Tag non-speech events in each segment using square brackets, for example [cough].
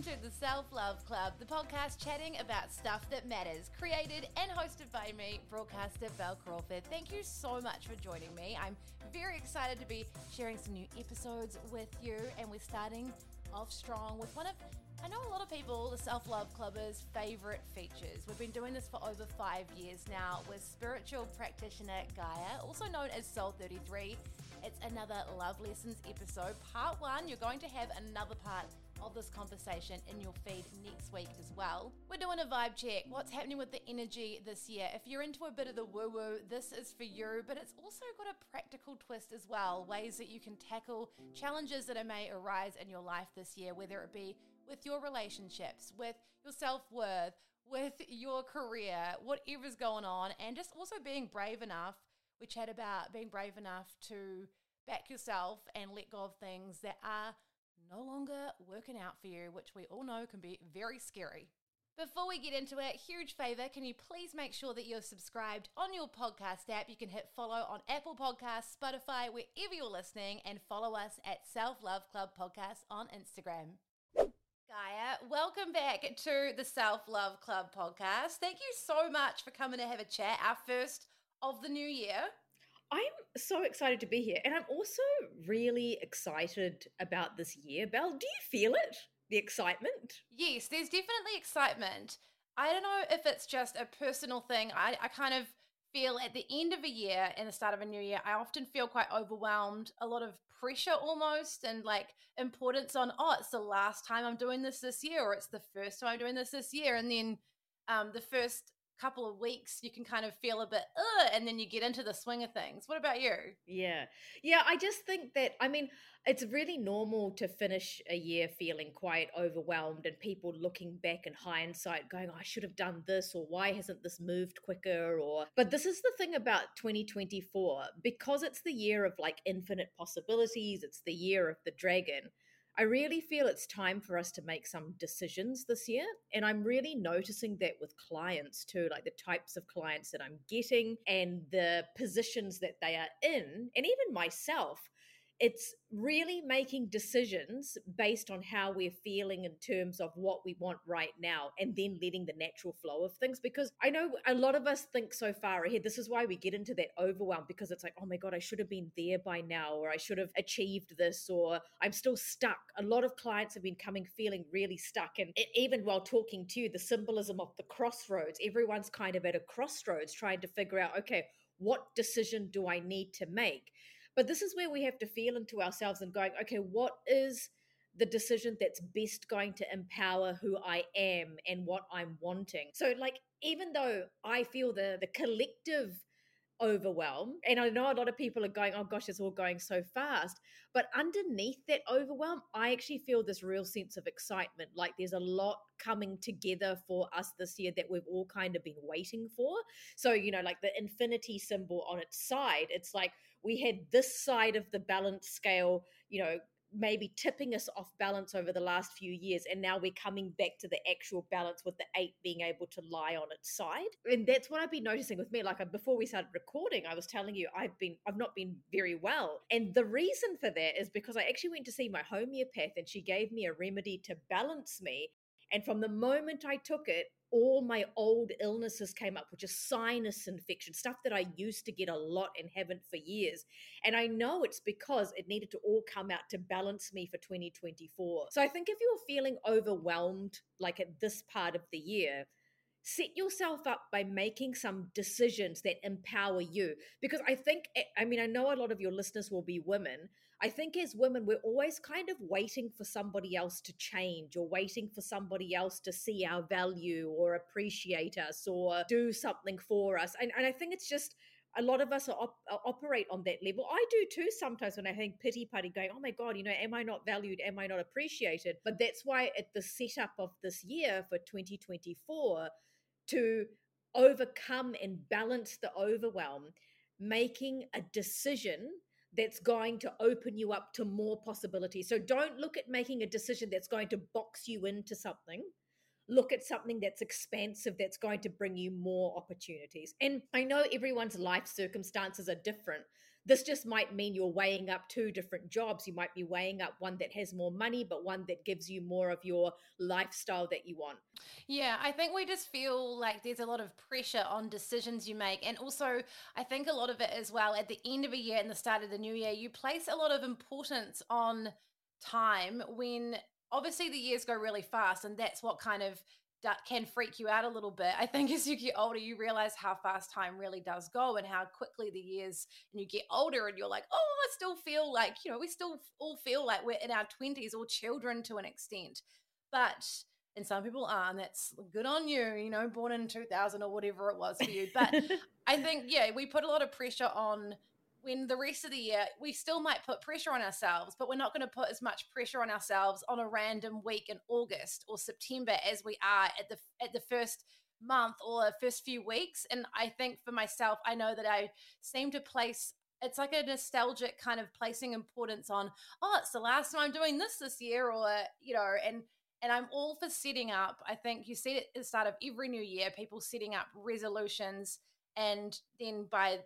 welcome to the Self Love Club, the podcast chatting about stuff that matters. Created and hosted by me, broadcaster Bel Crawford. Thank you so much for joining me. I'm very excited to be sharing some new episodes with you, and we're starting off strong with one of I know a lot of people, the Self Love Clubbers' favorite features. We've been doing this for over five years now with spiritual practitioner Gaia, also known as Soul 33. It's another Love Lessons episode, part one. You're going to have another part of this conversation in your feed next week as well. We're doing a vibe check. What's happening with the energy this year? If you're into a bit of the woo woo, this is for you, but it's also got a practical twist as well. Ways that you can tackle challenges that may arise in your life this year, whether it be with your relationships, with your self worth, with your career, whatever's going on, and just also being brave enough. We chat about being brave enough to back yourself and let go of things that are no longer working out for you, which we all know can be very scary. Before we get into it, huge favor, can you please make sure that you're subscribed on your podcast app? You can hit follow on Apple Podcasts, Spotify, wherever you're listening, and follow us at Self Love Club Podcast on Instagram. Gaia, welcome back to the Self Love Club podcast. Thank you so much for coming to have a chat, our first of the new year. I'm so excited to be here. And I'm also really excited about this year. Bel, do you feel it? The excitement? Yes, there's definitely excitement. I don't know if it's just a personal thing. I, I kind of feel at the end of a year and the start of a new year, I often feel quite overwhelmed, a lot of pressure almost, and like importance on, oh, it's the last time I'm doing this this year, or it's the first time I'm doing this this year. And then um, the first couple of weeks you can kind of feel a bit Ugh, and then you get into the swing of things. What about you? Yeah. Yeah i just think that i mean it's really normal to finish a year feeling quite overwhelmed and people looking back in hindsight going oh, i should have done this or why hasn't this moved quicker? or but this is the thing about 2024 because it's the year of like infinite possibilities it's the year of the dragon I really feel it's time for us to make some decisions this year. And I'm really noticing that with clients too, like the types of clients that I'm getting and the positions that they are in, and even myself it's really making decisions based on how we're feeling in terms of what we want right now and then letting the natural flow of things because i know a lot of us think so far ahead. This is why we get into that overwhelm because it's like oh my god i should have been there by now or i should have achieved this or i'm still stuck. A lot of clients have been coming feeling really stuck and even while talking to you the symbolism of the crossroads everyone's kind of at a crossroads trying to figure out okay what decision do i need to make but this is where we have to feel into ourselves and going, okay, what is the decision that's best going to empower who I am and what I'm wanting? So, like, even though I feel the the collective overwhelm. And I know a lot of people are going, oh gosh, it's all going so fast. But underneath that overwhelm, I actually feel this real sense of excitement. Like there's a lot coming together for us this year that we've all kind of been waiting for. So, you know, like the infinity symbol on its side, it's like, we had this side of the balance scale, you know, maybe tipping us off balance over the last few years and now we're coming back to the actual balance with the eight being able to lie on its side. And that's what i've been noticing with me like uh, before we started recording i was telling you i've been i've not been very well. And the reason for that is because i actually went to see my homeopath and she gave me a remedy to balance me and from the moment i took it all my old illnesses came up, which is sinus infection, stuff that I used to get a lot and haven't for years. And I know it's because it needed to all come out to balance me for 2024. So I think if you're feeling overwhelmed, like at this part of the year, set yourself up by making some decisions that empower you. Because I think, eh, I mean, I know a lot of your listeners will be women. I think as women, we're always kind of waiting for somebody else to change or waiting for somebody else to see our value or appreciate us or do something for us. And, and I think it's just, a lot of us op- uh, operate on that level. I do too sometimes when I think pity party, going, "Oh my god, you know, am I not valued? Am I not appreciated?" But that's why at the setup of this year for 2024 to overcome and balance the overwhelm, making a decision that's going to open you up to more possibilities. So don't look at making a decision that's going to box you into something look at something that's expansive that's going to bring you more opportunities. And I know everyone's life circumstances are different. This just might mean you're weighing up two different jobs. You might be weighing up one that has more money, but one that gives you more of your lifestyle that you want. Yeah, I think we just feel like there's a lot of pressure on decisions you make. And also, I think a lot of it as well, at the end of a year and the start of the new year, you place a lot of importance on time when obviously the years go really fast and that's what kind of can freak you out a little bit. I think as you get older, you realize how fast time really does go and how quickly the years, and you get older and you're like, oh, I still feel like, you know, we still all feel like we're in our 20s or children to an extent. But, and some people are, and that's good on you, you know, born in 2000 or whatever it was for you. But [laughs] I think, yeah, we put a lot of pressure on when the rest of the year we still might put pressure on ourselves, but we're not going to put as much pressure on ourselves on a random week in August or September as we are at the at the first month or the first few weeks. And I think for myself, I know that I seem to place it's like a nostalgic kind of placing importance on, oh, it's the last time I'm doing this this year, or you know, and and I'm all for setting up. I think you see it at the start of every new year, people setting up resolutions, and then by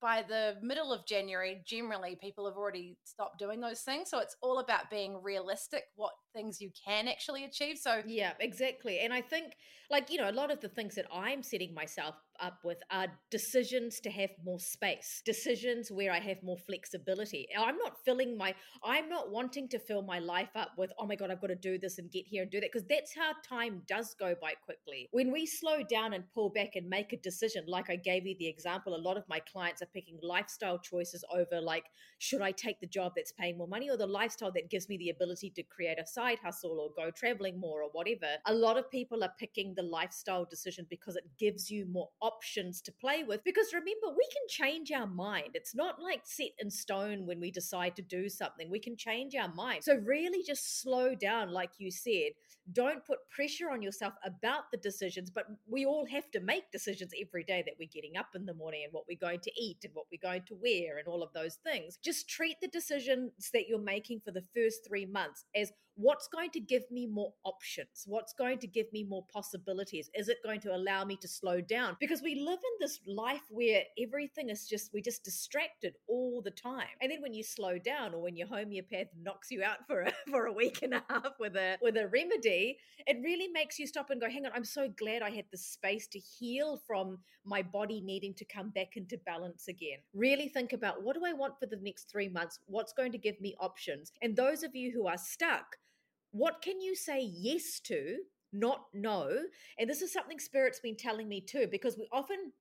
by the middle of January, generally people have already stopped doing those things. So it's all about being realistic, what things you can actually achieve. So yeah, exactly. And I think like, you know, a lot of the things that I'm setting myself up with are decisions to have more space, decisions where I have more flexibility. I'm not filling my, I'm not wanting to fill my life up with, oh my God, I've got to do this and get here and do that, because that's how time does go by quickly. When we slow down and pull back and make a decision, like I gave you the example, a lot of my clients are picking lifestyle choices over, like, should I take the job that's paying more money or the lifestyle that gives me the ability to create a side hustle or go traveling more or whatever? A lot of people are picking the lifestyle decision because it gives you more options options to play with because remember, we can change our mind. It's not like set in stone when we decide to do something. We can change our mind. So, really just slow down, like you said. Don't put pressure on yourself about the decisions, but we all have to make decisions every day that we're getting up in the morning and what we're going to eat and what we're going to wear and all of those things. Just treat the decisions that you're making for the first three months as what's going to give me more options? What's going to give me more possibilities? Is it going to allow me to slow down? Because we live in this life where everything is just, we're just distracted all the time. And then when you slow down or when your homeopath knocks you out for a, [laughs] for a week and a half with a, with a remedy, it really makes you stop and go, hang on, I'm so glad I had the space to heal from my body needing to come back into balance again. Really think about what do I want for the next three months? What's going to give me options? And those of you who are stuck, what can you say yes to, not no? And this is something Spirit's been telling me too, because we often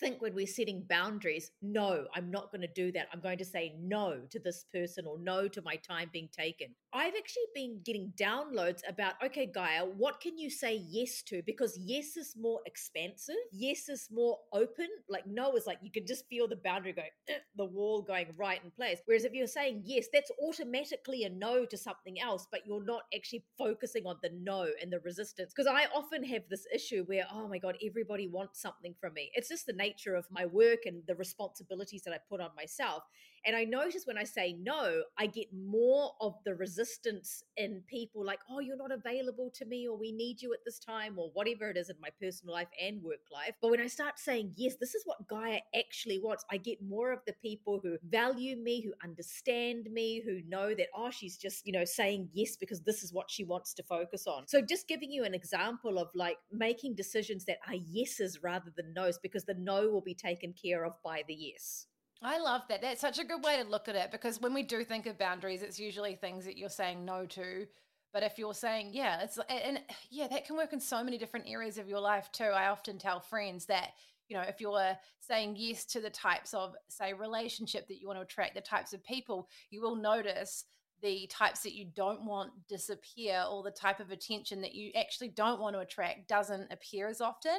think when we're setting boundaries, no, I'm not going to do that. I'm going to say no to this person or no to my time being taken. I've actually been getting downloads about, okay, Gaia, what can you say yes to? Because yes is more expansive, yes is more open. Like no is like you can just feel the boundary going, eh, the wall going right in place. Whereas if you're saying yes, that's automatically a no to something else, but you're not actually focusing on the no and the resistance. Because I often have this issue where, oh my God, everybody wants something from me. It's just the nature of my work and the responsibilities that I put on myself. And I notice when I say no, I get more of the resistance in people like, oh, you're not available to me, or we need you at this time, or whatever it is in my personal life and work life. But when I start saying, yes, this is what Gaia actually wants, I get more of the people who value me, who understand me, who know that, oh, she's just, you know, saying yes because this is what she wants to focus on. So just giving you an example of like making decisions that are yeses rather than nos, because the no will be taken care of by the yes. I love that. That's such a good way to look at it because when we do think of boundaries, it's usually things that you're saying no to. But if you're saying, yeah, it's and yeah, that can work in so many different areas of your life too. I often tell friends that, you know, if you're saying yes to the types of, say, relationship that you want to attract, the types of people, you will notice the types that you don't want disappear or the type of attention that you actually don't want to attract doesn't appear as often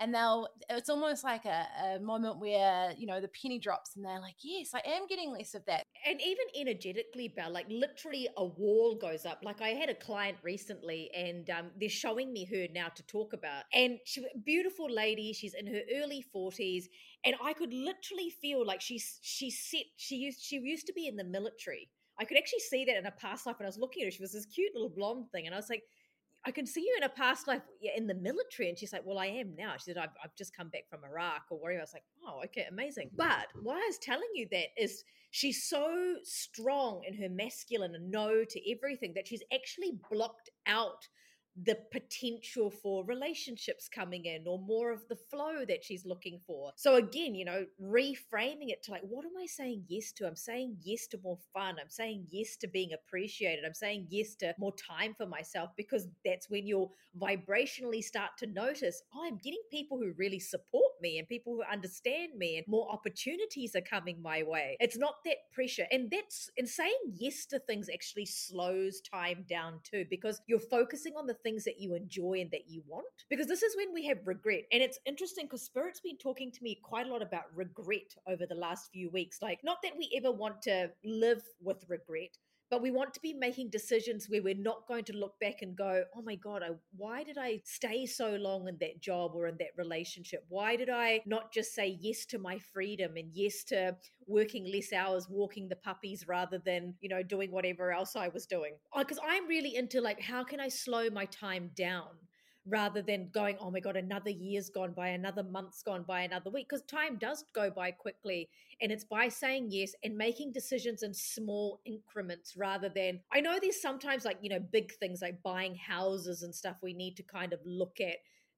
and they'll it's almost like a, a, moment where you know the penny drops and they're like yes i am getting less of that. And even energetically Bel like literally a wall goes up. Like i had a client recently and um, they're showing me her now to talk about. And she beautiful lady she's in her early 40s and i could literally feel like she's she set she used she used to be in the military. I could actually see that in a past life and I was looking at her. She was this cute little blonde thing, and I was like, I can see you in a past life in the military. And she's like, Well, I am now. She said, I've, I've just come back from Iraq or whatever. I was like, Oh, okay, amazing. But mm-hmm. why I was telling you that is she's so strong in her masculine and no to everything that she's actually blocked out the potential for relationships coming in or more of the flow that she's looking for. So again, you know, reframing it to like, what am I saying yes to? I'm saying yes to more fun. I'm saying yes to being appreciated. I'm saying yes to more time for myself because that's when you'll vibrationally start to notice, oh, I'm getting people who really support me and people who understand me and more opportunities are coming my way. It's not that pressure. And that's and saying yes to things actually slows time down too because you're focusing on the things things that you enjoy and that you want. Because this is when we have regret. And it's interesting because Spirit's been talking to me quite a lot about regret over the last few weeks. Like, not that we ever want to live with regret, but we want to be making decisions where we're not going to look back and go, oh my God, I, why did I stay so long in that job or in that relationship? Why did I not just say yes to my freedom and yes to working less hours, walking the puppies rather than, you know, doing whatever else I was doing? Uh, because oh, I'm really into like, how can I slow my time down? Rather than going, oh my God, another year's gone by, another month's gone by, another week. Because time does go by quickly. And it's by saying yes and making decisions in small increments rather than, I know there's sometimes like, you know, big things like buying houses and stuff we need to kind of look at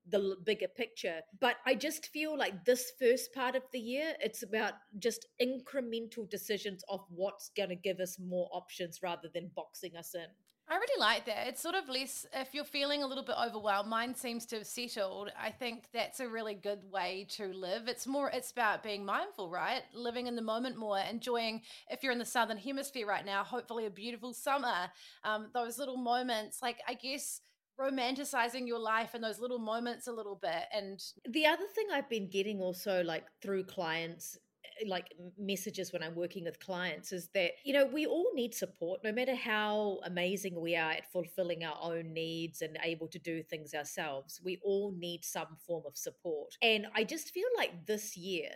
the bigger picture. But I just feel like this first part of the year, it's about just incremental decisions of what's going to give us more options rather than boxing us in. I really like that. It's sort of less, if you're feeling a little bit overwhelmed, mine seems to have settled. I think that's a really good way to live. It's more, it's about being mindful, right? Living in the moment more, enjoying, if you're in the Southern Hemisphere right now, hopefully a beautiful summer. Um, those little moments, like, I guess, romanticizing your life and those little moments a little bit. And the other thing I've been getting also, like, through clients like messages when I'm working with clients is that, you know, we all need support, no matter how amazing we are at fulfilling our own needs and able to do things ourselves. We all need some form of support. And I just feel like this year,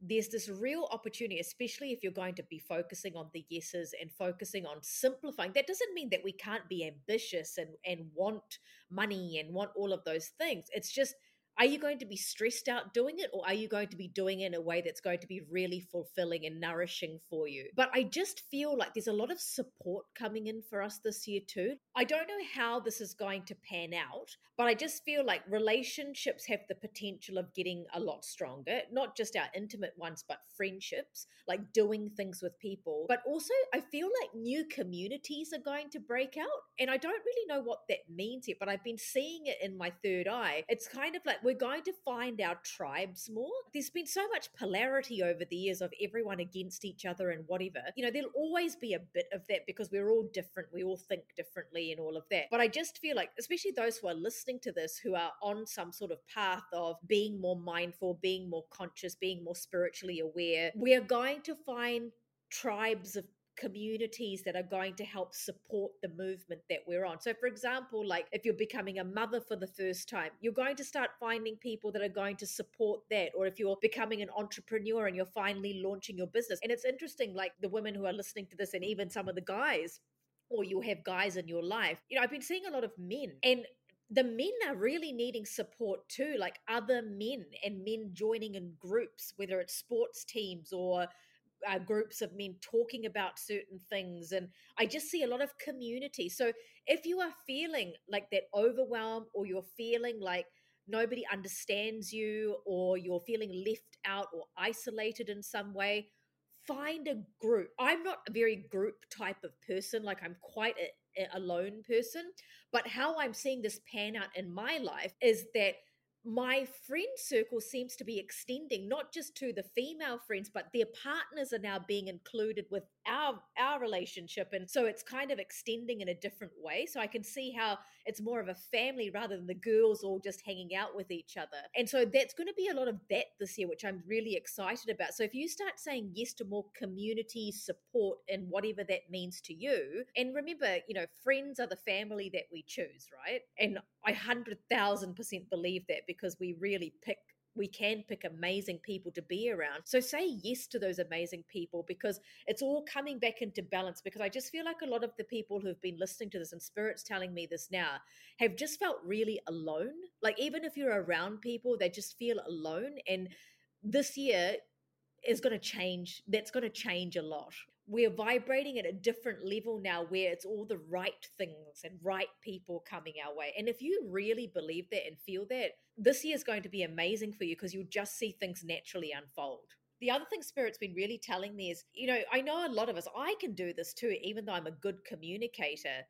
there's this real opportunity, especially if you're going to be focusing on the yeses and focusing on simplifying. That doesn't mean that we can't be ambitious and, and want money and want all of those things. It's just are you going to be stressed out doing it or are you going to be doing it in a way that's going to be really fulfilling and nourishing for you? But i just feel like there's a lot of support coming in for us this year too. I don't know how this is going to pan out but i just feel like relationships have the potential of getting a lot stronger not just our intimate ones but friendships like doing things with people. But also i feel like new communities are going to break out and i don't really know what that means yet but i've been seeing it in my third eye. It's kind of like we're going to find our tribes more. There's been so much polarity over the years of everyone against each other and whatever. You know, there'll always be a bit of that because we're all different. We all think differently and all of that. But I just feel like, especially those who are listening to this, who are on some sort of path of being more mindful, being more conscious, being more spiritually aware, we are going to find tribes of communities that are going to help support the movement that we're on. So, for example, like if you're becoming a mother for the first time, you're going to start finding people that are going to support that. Or if you're becoming an entrepreneur and you're finally launching your business. And it's interesting, like the women who are listening to this, and even some of the guys, or you have guys in your life. You know, I've been seeing a lot of men and the men are really needing support too, like other men and men joining in groups, whether it's sports teams or uh, groups of men talking about certain things and i just see a lot of community. So if you are feeling like that overwhelm or you're feeling like nobody understands you or you're feeling left out or isolated in some way find a group. I'm not a very group type of person like i'm quite a, a lone person but how i'm seeing this pan out in my life is that my friend circle seems to be extending not just to the female friends but their partners are now being included with our our relationship and so it's kind of extending in a different way. So i can see how it's more of a family rather than the girls all just hanging out with each other. And so that's going to be a lot of that this year which i'm really excited about. So if you start saying yes to more community support and whatever that means to you and remember you know friends are the family that we choose right? And i 100000% believe that because we really pick we can pick amazing people to be around. So say yes to those amazing people because it's all coming back into balance. Because I just feel like a lot of the people who've been listening to this and spirits telling me this now have just felt really alone. Like even if you're around people, they just feel alone. And this year is going to change. That's going to change a lot we're vibrating at a different level now where it's all the right things and right people coming our way. And if you really believe that and feel that, this year is going to be amazing for you because you'll just see things naturally unfold. The other thing Spirit's been really telling me is, you know, I know a lot of us, I can do this too, even though I'm a good communicator.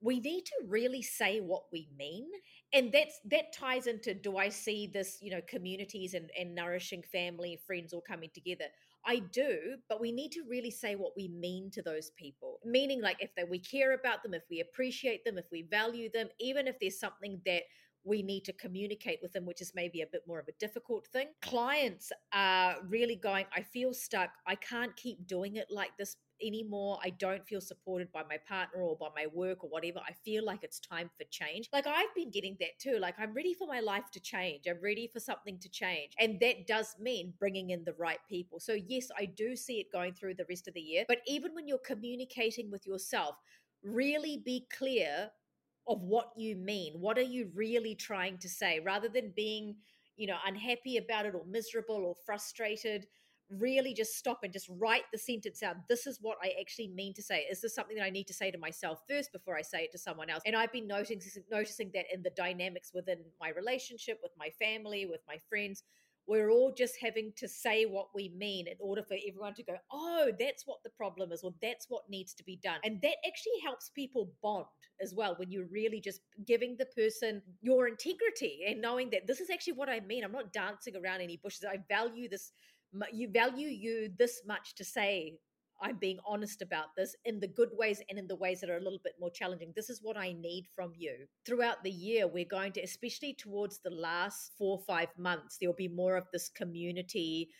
We need to really say what we mean. And that's that ties into do I see this, you know, communities and, and nourishing family, friends all coming together? I do, but we need to really say what we mean to those people. Meaning, like, if they, we care about them, if we appreciate them, if we value them, even if there's something that we need to communicate with them, which is maybe a bit more of a difficult thing. Clients are really going, I feel stuck. I can't keep doing it like this anymore. I don't feel supported by my partner or by my work or whatever. I feel like it's time for change. Like I've been getting that too. Like I'm ready for my life to change. I'm ready for something to change. And that does mean bringing in the right people. So, yes, I do see it going through the rest of the year. But even when you're communicating with yourself, really be clear of what you mean. What are you really trying to say rather than being, you know, unhappy about it or miserable or frustrated? Really just stop and just write the sentence out. This is what I actually mean to say. Is this something that I need to say to myself first before I say it to someone else? And I've been noticing noticing that in the dynamics within my relationship, with my family, with my friends, we're all just having to say what we mean in order for everyone to go, oh, that's what the problem is, or that's what needs to be done. And that actually helps people bond as well when you're really just giving the person your integrity and knowing that this is actually what I mean. I'm not dancing around any bushes. I value this you value you this much to say I'm being honest about this in the good ways and in the ways that are a little bit more challenging. This is what I need from you. Throughout the year, we're going to, especially towards the last four or five months, there'll be more of this community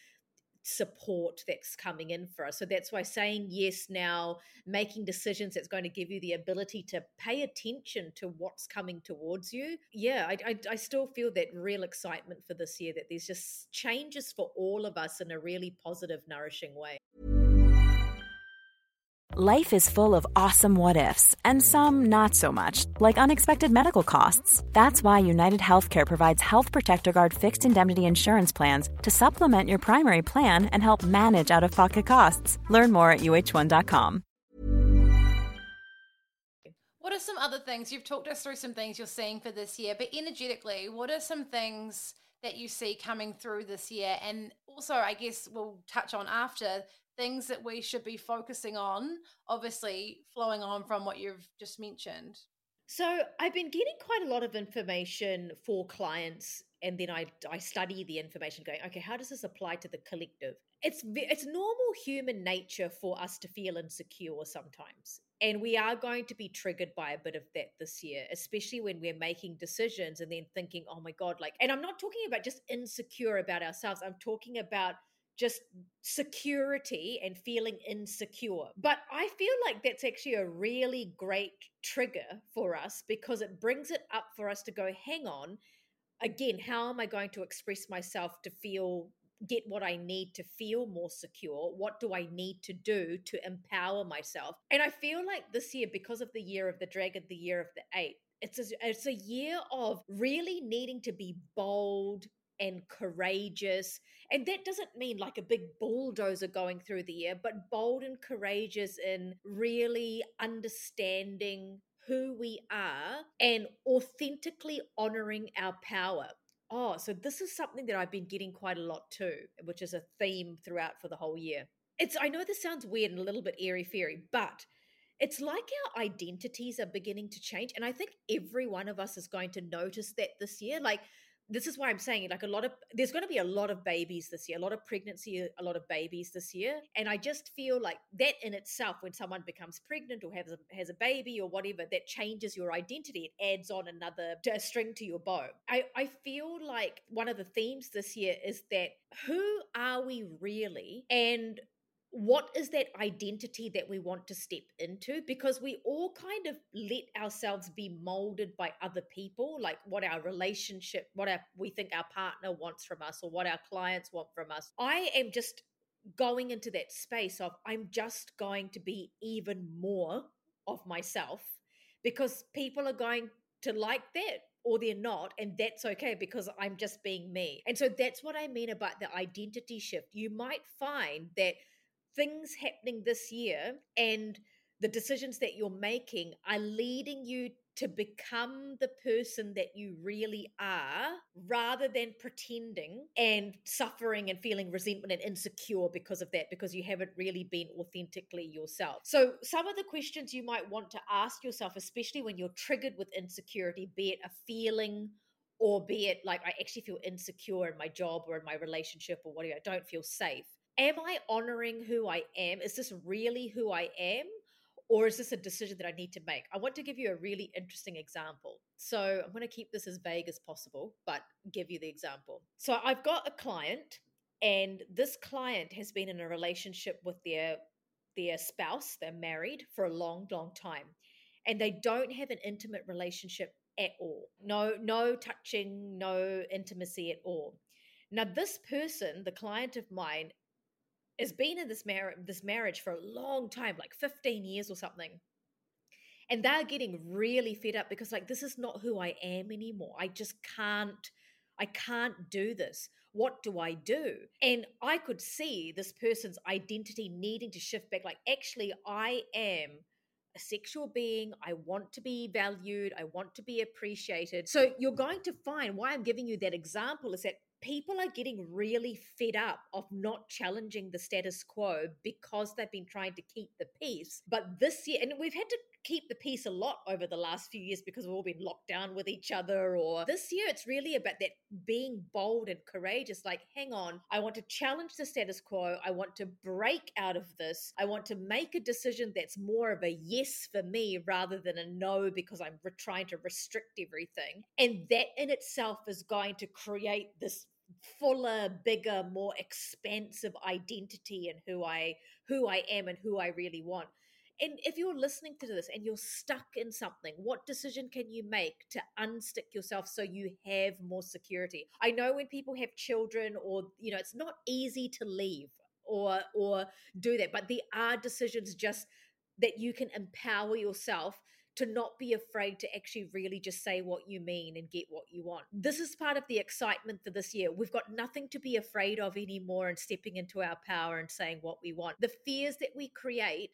support that's coming in for us. So that's why saying yes now, making decisions that's going to give you the ability to pay attention to what's coming towards you. Yeah, I, I, I still feel that real excitement for this year that there's just changes for all of us in a really positive, nourishing way. Life is full of awesome what ifs, and some not so much, like unexpected medical costs. That's why United Healthcare provides Health Protector Guard fixed indemnity insurance plans to supplement your primary plan and help manage out of pocket costs. Learn more at uh1.com. What are some other things? You've talked us through some things you're seeing for this year, but energetically, what are some things that you see coming through this year? And also, I guess we'll touch on after things that we should be focusing on, obviously flowing on from what you've just mentioned? So, I've been getting quite a lot of information for clients, and then I, I study the information going, okay, how does this apply to the collective? It's, it's normal human nature for us to feel insecure sometimes. And we are going to be triggered by a bit of that this year, especially when we're making decisions and then thinking, oh my God, like, and I'm not talking about just insecure about ourselves, I'm talking about just security and feeling insecure. But I feel like that's actually a really great trigger for us because it brings it up for us to go, hang on, again, how am I going to express myself to feel get what I need to feel more secure? What do I need to do to empower myself? And I feel like this year, because of the year of the dragon, the year of the eight, it's a, it's a year of really needing to be bold, and courageous. And that doesn't mean like a big bulldozer going through the air, but bold and courageous in really understanding who we are and authentically honoring our power. Oh, so this is something that I've been getting quite a lot too, which is a theme throughout for the whole year. It's I know this sounds weird and a little bit airy fairy, but it's like our identities are beginning to change. And I think every one of us is going to notice that this year. Like this is why I'm saying like a lot of there's going to be a lot of babies this year, a lot of pregnancy, a lot of babies this year, and I just feel like that in itself, when someone becomes pregnant or has a, has a baby or whatever, that changes your identity. It adds on another string to your bow. I I feel like one of the themes this year is that who are we really, and what is that identity that we want to step into? Because we all kind of let ourselves be molded by other people like what our relationship what our, we think our partner wants from us or what our clients want from us. I am just going into that space of i'm just going to be even more of myself because people are going to like that or they're not and that's okay because i'm just being me. And so that's what i mean about the identity shift. You might find that things happening this year and the decisions that you're making are leading you to become the person that you really are rather than pretending and suffering and feeling resentment and insecure because of that, because you haven't really been authentically yourself. So, some of the questions you might want to ask yourself, especially when you're triggered with insecurity, be it a feeling or be it like I actually feel insecure in my job or in my relationship or whatever, I don't feel safe am I honoring who I am? Is this really who I am? Or is this a decision that I need to make? I want to give you a really interesting example. So I'm going to keep this as vague as possible, but give you the example. So I've got a client, and this client has been in a relationship with their their spouse. They're married for a long, long time, and they don't have an intimate relationship at all. No, no touching, no intimacy at all. Now, this person, the client of mine, has been in this marriage this marriage for a long time, like 15 years or something. And they're getting really fed up because like this is not who I am anymore. I just can't I can't do this. What do I do? And I could see this person's identity needing to shift back like actually I am a sexual being. I want to be valued. I want to be appreciated. So you're going to find why I'm giving you that example is that people are getting really fed up of not challenging the status quo because they've been trying to keep the peace. But this year, and we've had to keep the peace a lot over the last few years because we've all been locked down with each other. Or this year, it's really about that being bold and courageous. Like, hang on, I want to challenge the status quo. I want to break out of this. I want to make a decision that's more of a yes for me rather than a no because I'm re- trying to restrict everything. And that in itself is going to create this fuller bigger more expansive identity and who i who i am and who i really want and if you're listening to this and you're stuck in something, what decision can you make to unstick yourself so you have more security? I know when people have children or you know, it's not easy to leave or or do that, but there are decisions just that you can empower yourself to not be afraid to actually really just say what you mean and get what you want. This is part of the excitement for this year. We've got nothing to be afraid of anymore and stepping into our power and saying what we want. The fears that we create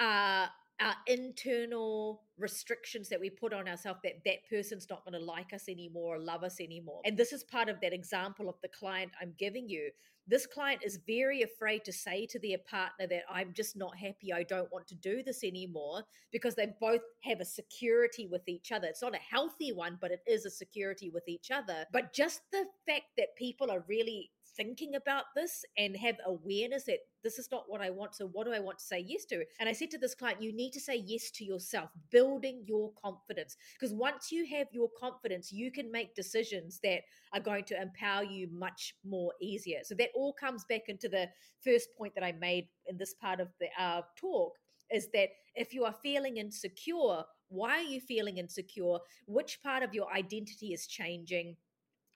are our internal restrictions that we put on ourselves that that person's not going to like us anymore or love us anymore. And this is part of that example of the client I'm giving you. This client is very afraid to say to their partner that I'm just not happy. I don't want to do this anymore because they both have a security with each other. It's not a healthy one, but it is a security with each other. But just the fact that people are really thinking about this and have awareness that this is not what I want. So, what do I want to say yes to? And I said to this client, you need to say yes to yourself, building your confidence. Because once you have your confidence, you can make decisions that are going to empower you much more easier. So, that all comes back into the first point that I made in this part of the uh, talk is that if you are feeling insecure, why are you feeling insecure? Which part of your identity is changing?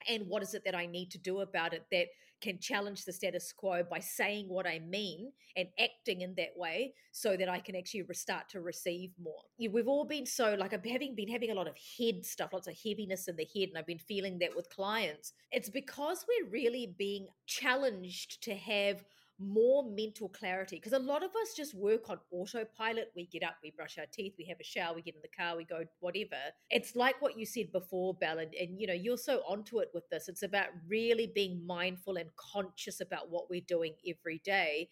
And what is it that I need to do about it that can challenge the status quo by saying what I mean and acting in that way so that I can actually start to receive more. We've all been so like I'm having been having a lot of head stuff, lots of heaviness in the head, and I've been feeling that with clients. It's because we're really being challenged to have more mental clarity because a lot of us just work on autopilot. We get up, we brush our teeth, we have a shower, we get in the car, we go whatever. It's like what you said before, Bel, and, and you know, you're so onto it with this. It's about really being mindful and conscious about what we're doing every day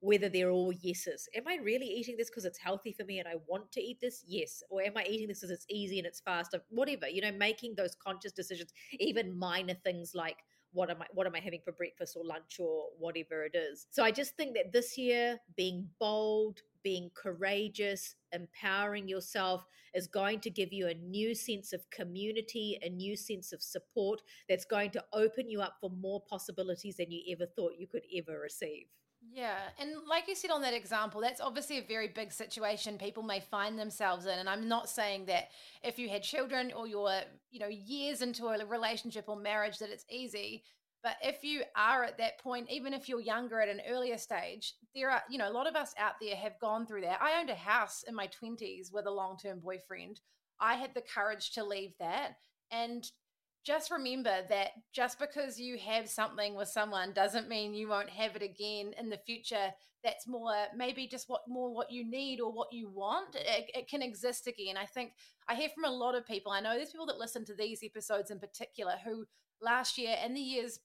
whether they're all yeses. Am I really eating this because it's healthy for me and I want to eat this? Yes. Or am I eating this because it's easy and it's fast? Whatever, you know, making those conscious decisions, even minor things like what am I what am I having for breakfast or lunch or whatever it is. So I just think that this year being bold, being courageous, empowering yourself is going to give you a new sense of community, a new sense of support that's going to open you up for more possibilities than you ever thought you could ever receive. Yeah. And like you said on that example, that's obviously a very big situation people may find themselves in. And I'm not saying that if you had children or you're, you know, years into a relationship or marriage that it's easy. But if you are at that point, even if you're younger at an earlier stage, there are, you know, a lot of us out there have gone through that. I owned a house in my 20s with a long term boyfriend. I had the courage to leave that. And just remember that just because you have something with someone doesn't mean you won't have it again in the future. That's more maybe just what more what you need or what you want it, it, can exist again. I think i hear from a lot of people i know there's people that listen to these episodes in particular who last year and the years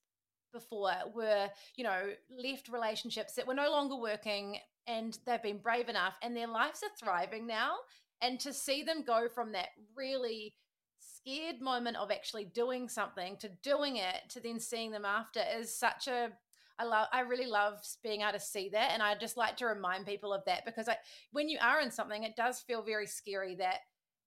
before were you know left relationships that were no longer working and they've been brave enough and their lives are thriving now. And to see them go from that really scared moment of actually doing something to doing it to then seeing them after is such a I love I really love being able to see that and I just like to remind people of that because I when you are in something it does feel very scary that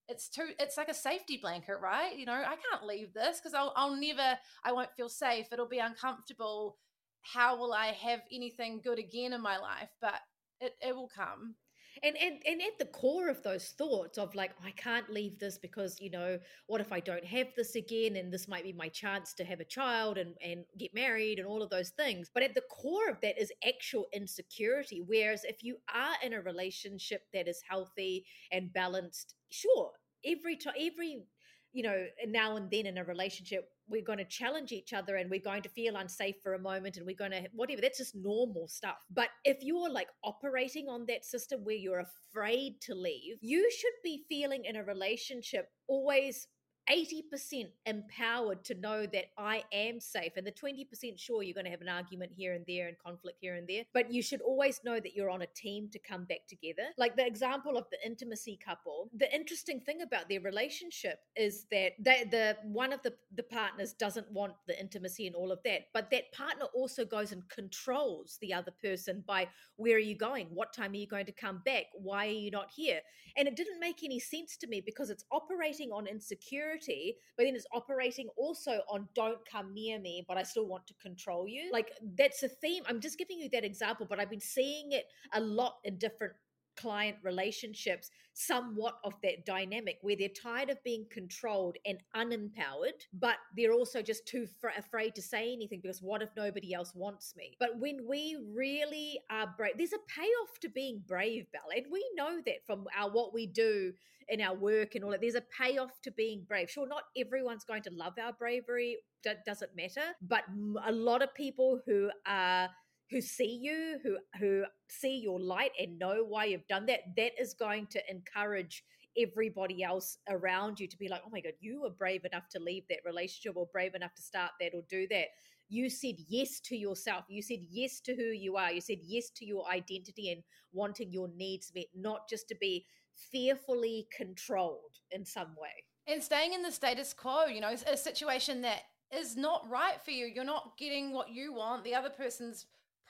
it's too it's like a safety blanket right? You know I can't leave this because I'll, I'll never I won't feel safe. It'll be uncomfortable. How will I have anything good again in my life? But it, it will come and and and at the core of those thoughts of like i can't leave this because you know what if i don't have this again and this might be my chance to have a child and and get married and all of those things. But at the core of that is actual insecurity whereas if you are in a relationship that is healthy and balanced sure every time every you know now and then in a relationship we're going to challenge each other and we're going to feel unsafe for a moment and we're going to whatever that's just normal stuff. But if you're like operating on that system where you're afraid to leave you should be feeling in a relationship always 80% empowered to know that I am safe. And the 20% sure you're going to have an argument here and there and conflict here and there. But you should always know that you're on a team to come back together. Like the example of the intimacy couple, the interesting thing about their relationship is that they, the one of the, the partners doesn't want the intimacy and all of that. But that partner also goes and controls the other person by where are you going? What time are you going to come back? Why are you not here? And it didn't make any sense to me because it's operating on insecurity security, but then it's operating also on don't come near me, but I still want to control you. Like that's a theme. I'm just giving you that example, but I've been seeing it a lot in different client relationships somewhat of that dynamic where they're tired of being controlled and unempowered, but they're also just too fr- afraid to say anything because what if nobody else wants me? But when we really are brave, there's a payoff to being brave, Bel, and we know that from our what we do in our work and all that. There's a payoff to being brave. Sure, not everyone's going to love our bravery. That doesn't matter. But a lot of people who are who see you, who who see your light and know why you've done that, that is going to encourage everybody else around you to be like, oh my God, you were brave enough to leave that relationship or brave enough to start that or do that. You said yes to yourself. You said yes to who you are. You said yes to your identity and wanting your needs met, not just to be fearfully controlled in some way. And staying in the status quo, you know, a situation that is not right for you. You're not getting what you want. The other person's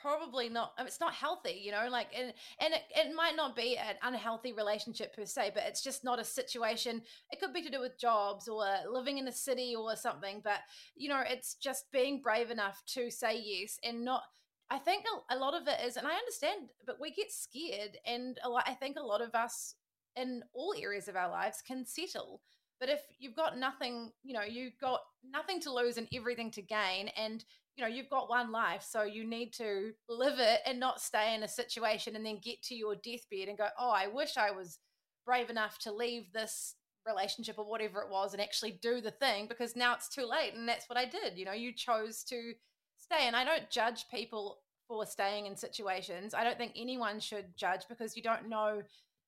probably not it's not healthy you know like and and it, it might not be an unhealthy relationship per se but it's just not a situation it could be to do with jobs or living in a city or something but you know it's just being brave enough to say yes and not I think a, a lot of it is and I understand but we get scared and lot, I think a lot of us in all areas of our lives can settle. But if you've got nothing, you know, you've got nothing to lose and everything to gain, and you know, you've got one life, so you need to live it and not stay in a situation and then get to your deathbed and go, oh, I wish I was brave enough to leave this relationship or whatever it was and actually do the thing because now it's too late. And that's what I did. You know, you chose to stay. And I don't judge people for staying in situations. I don't think anyone should judge because you don't know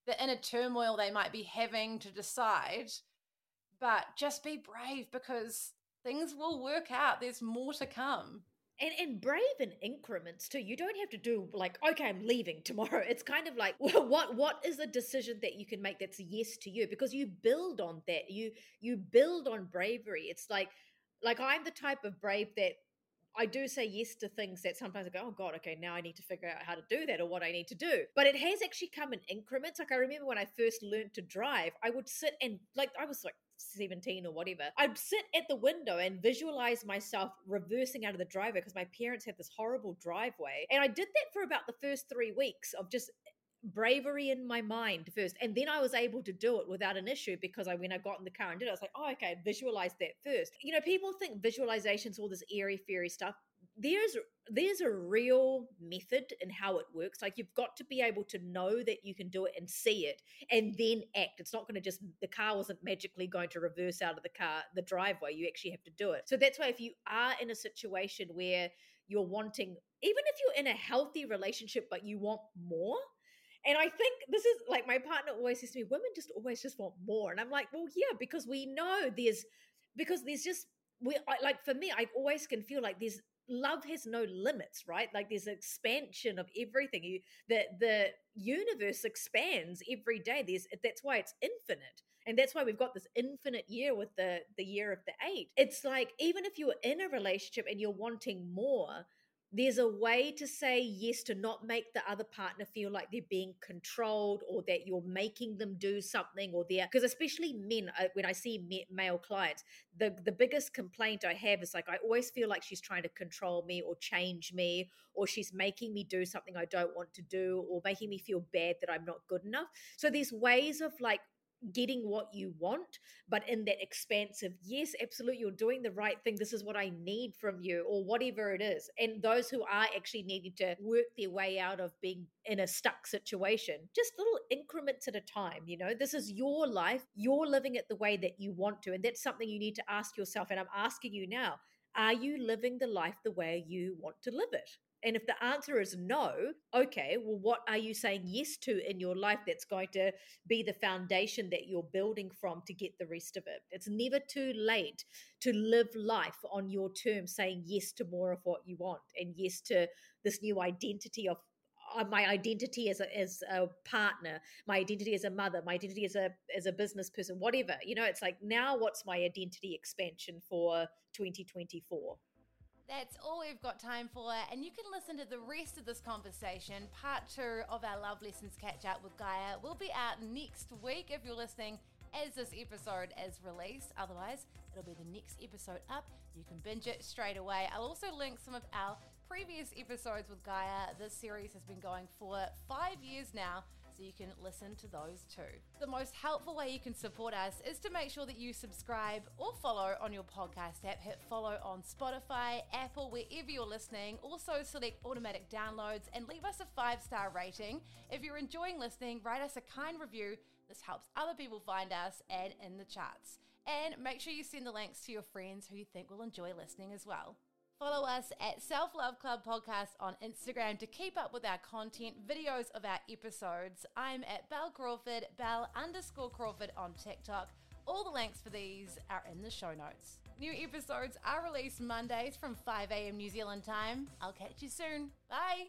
the inner turmoil they might be having to decide. But just be brave because things will work out. There's more to come. and and brave in increments too. You don't have to do like okay i'm leaving tomorrow. It's kind of like [laughs] well, what what is a decision that you can make that's yes to you? Because you build on that. You you build on bravery. It's like like i'm the type of brave that I do say yes to things that sometimes I go, oh God, okay, now I need to figure out how to do that or what I need to do. But it has actually come in increments. Like I remember when I first learned to drive, I would sit and like I was like 17 or whatever, I'd sit at the window and visualize myself reversing out of the driveway because my parents had this horrible driveway. And I did that for about the first three weeks of just bravery in my mind first and then i was able to do it without an issue because i when i got in the car and did it i was like oh okay visualize that first. You know people think visualization's all this airy fairy stuff. There's there's a real method in how it works. Like you've got to be able to know that you can do it and see it and then act. It's not going to just the car wasn't magically going to reverse out of the car the driveway. You actually have to do it. So that's why if you are in a situation where you're wanting even if you're in a healthy relationship but you want more and I think this is like my partner always says to me, women just always just want more. And I'm like, well, yeah, because we know there's, because there's just, we like for me, I always can feel like there's love has no limits, right? Like there's expansion of everything. You, the the universe expands every day. There's that's why it's infinite. And that's why we've got this infinite year with the the year of the eight. It's like even if you're in a relationship and you're wanting more, there's a way to say yes to not make the other partner feel like they're being controlled or that you're making them do something or they're because especially men uh, when i see male clients the the biggest complaint i have is like i always feel like she's trying to control me or change me or she's making me do something i don't want to do or making me feel bad that i'm not good enough. So there's ways of like getting what you want, but in that expansive, yes, absolutely, you're doing the right thing. This is what I need from you, or whatever it is. And those who are actually needing to work their way out of being in a stuck situation, just little increments at a time. You know, this is your life. You're living it the way that you want to. And that's something you need to ask yourself. And I'm asking you now are you living the life the way you want to live it? And if the answer is no, okay, well, what are you saying yes to in your life that's going to be the foundation that you're building from to get the rest of it? It's never too late to live life on your terms, saying yes to more of what you want and yes to this new identity of uh, my identity as a as a partner, my identity as a mother, my identity as a as a business person, whatever. You know, it's like now what's my identity expansion for 2024? That's all we've got time for, and you can listen to the rest of this conversation. Part two of our Love Lessons catch up with Gaia will be out next week if you're listening as this episode is released. Otherwise, it'll be the next episode up. You can binge it straight away. I'll also link some of our previous episodes with Gaia. This series has been going for five years now so you can listen to those too. The most helpful way you can support us is to make sure that you subscribe or follow on your podcast app. Hit follow on Spotify, Apple, wherever you're listening. Also, select automatic downloads and leave us a five star rating. If you're enjoying listening, write us a kind review. This helps other people find us and in the charts. And make sure you send the links to your friends who you think will enjoy listening as well. Follow us at Self Love Club Podcast on Instagram to keep up with our content, videos of our episodes. I'm at Bel Crawford, Bel underscore Crawford on TikTok. All the links for these are in the show notes. New episodes are released Mondays from 5 a.m. New Zealand time. I'll catch you soon. Bye.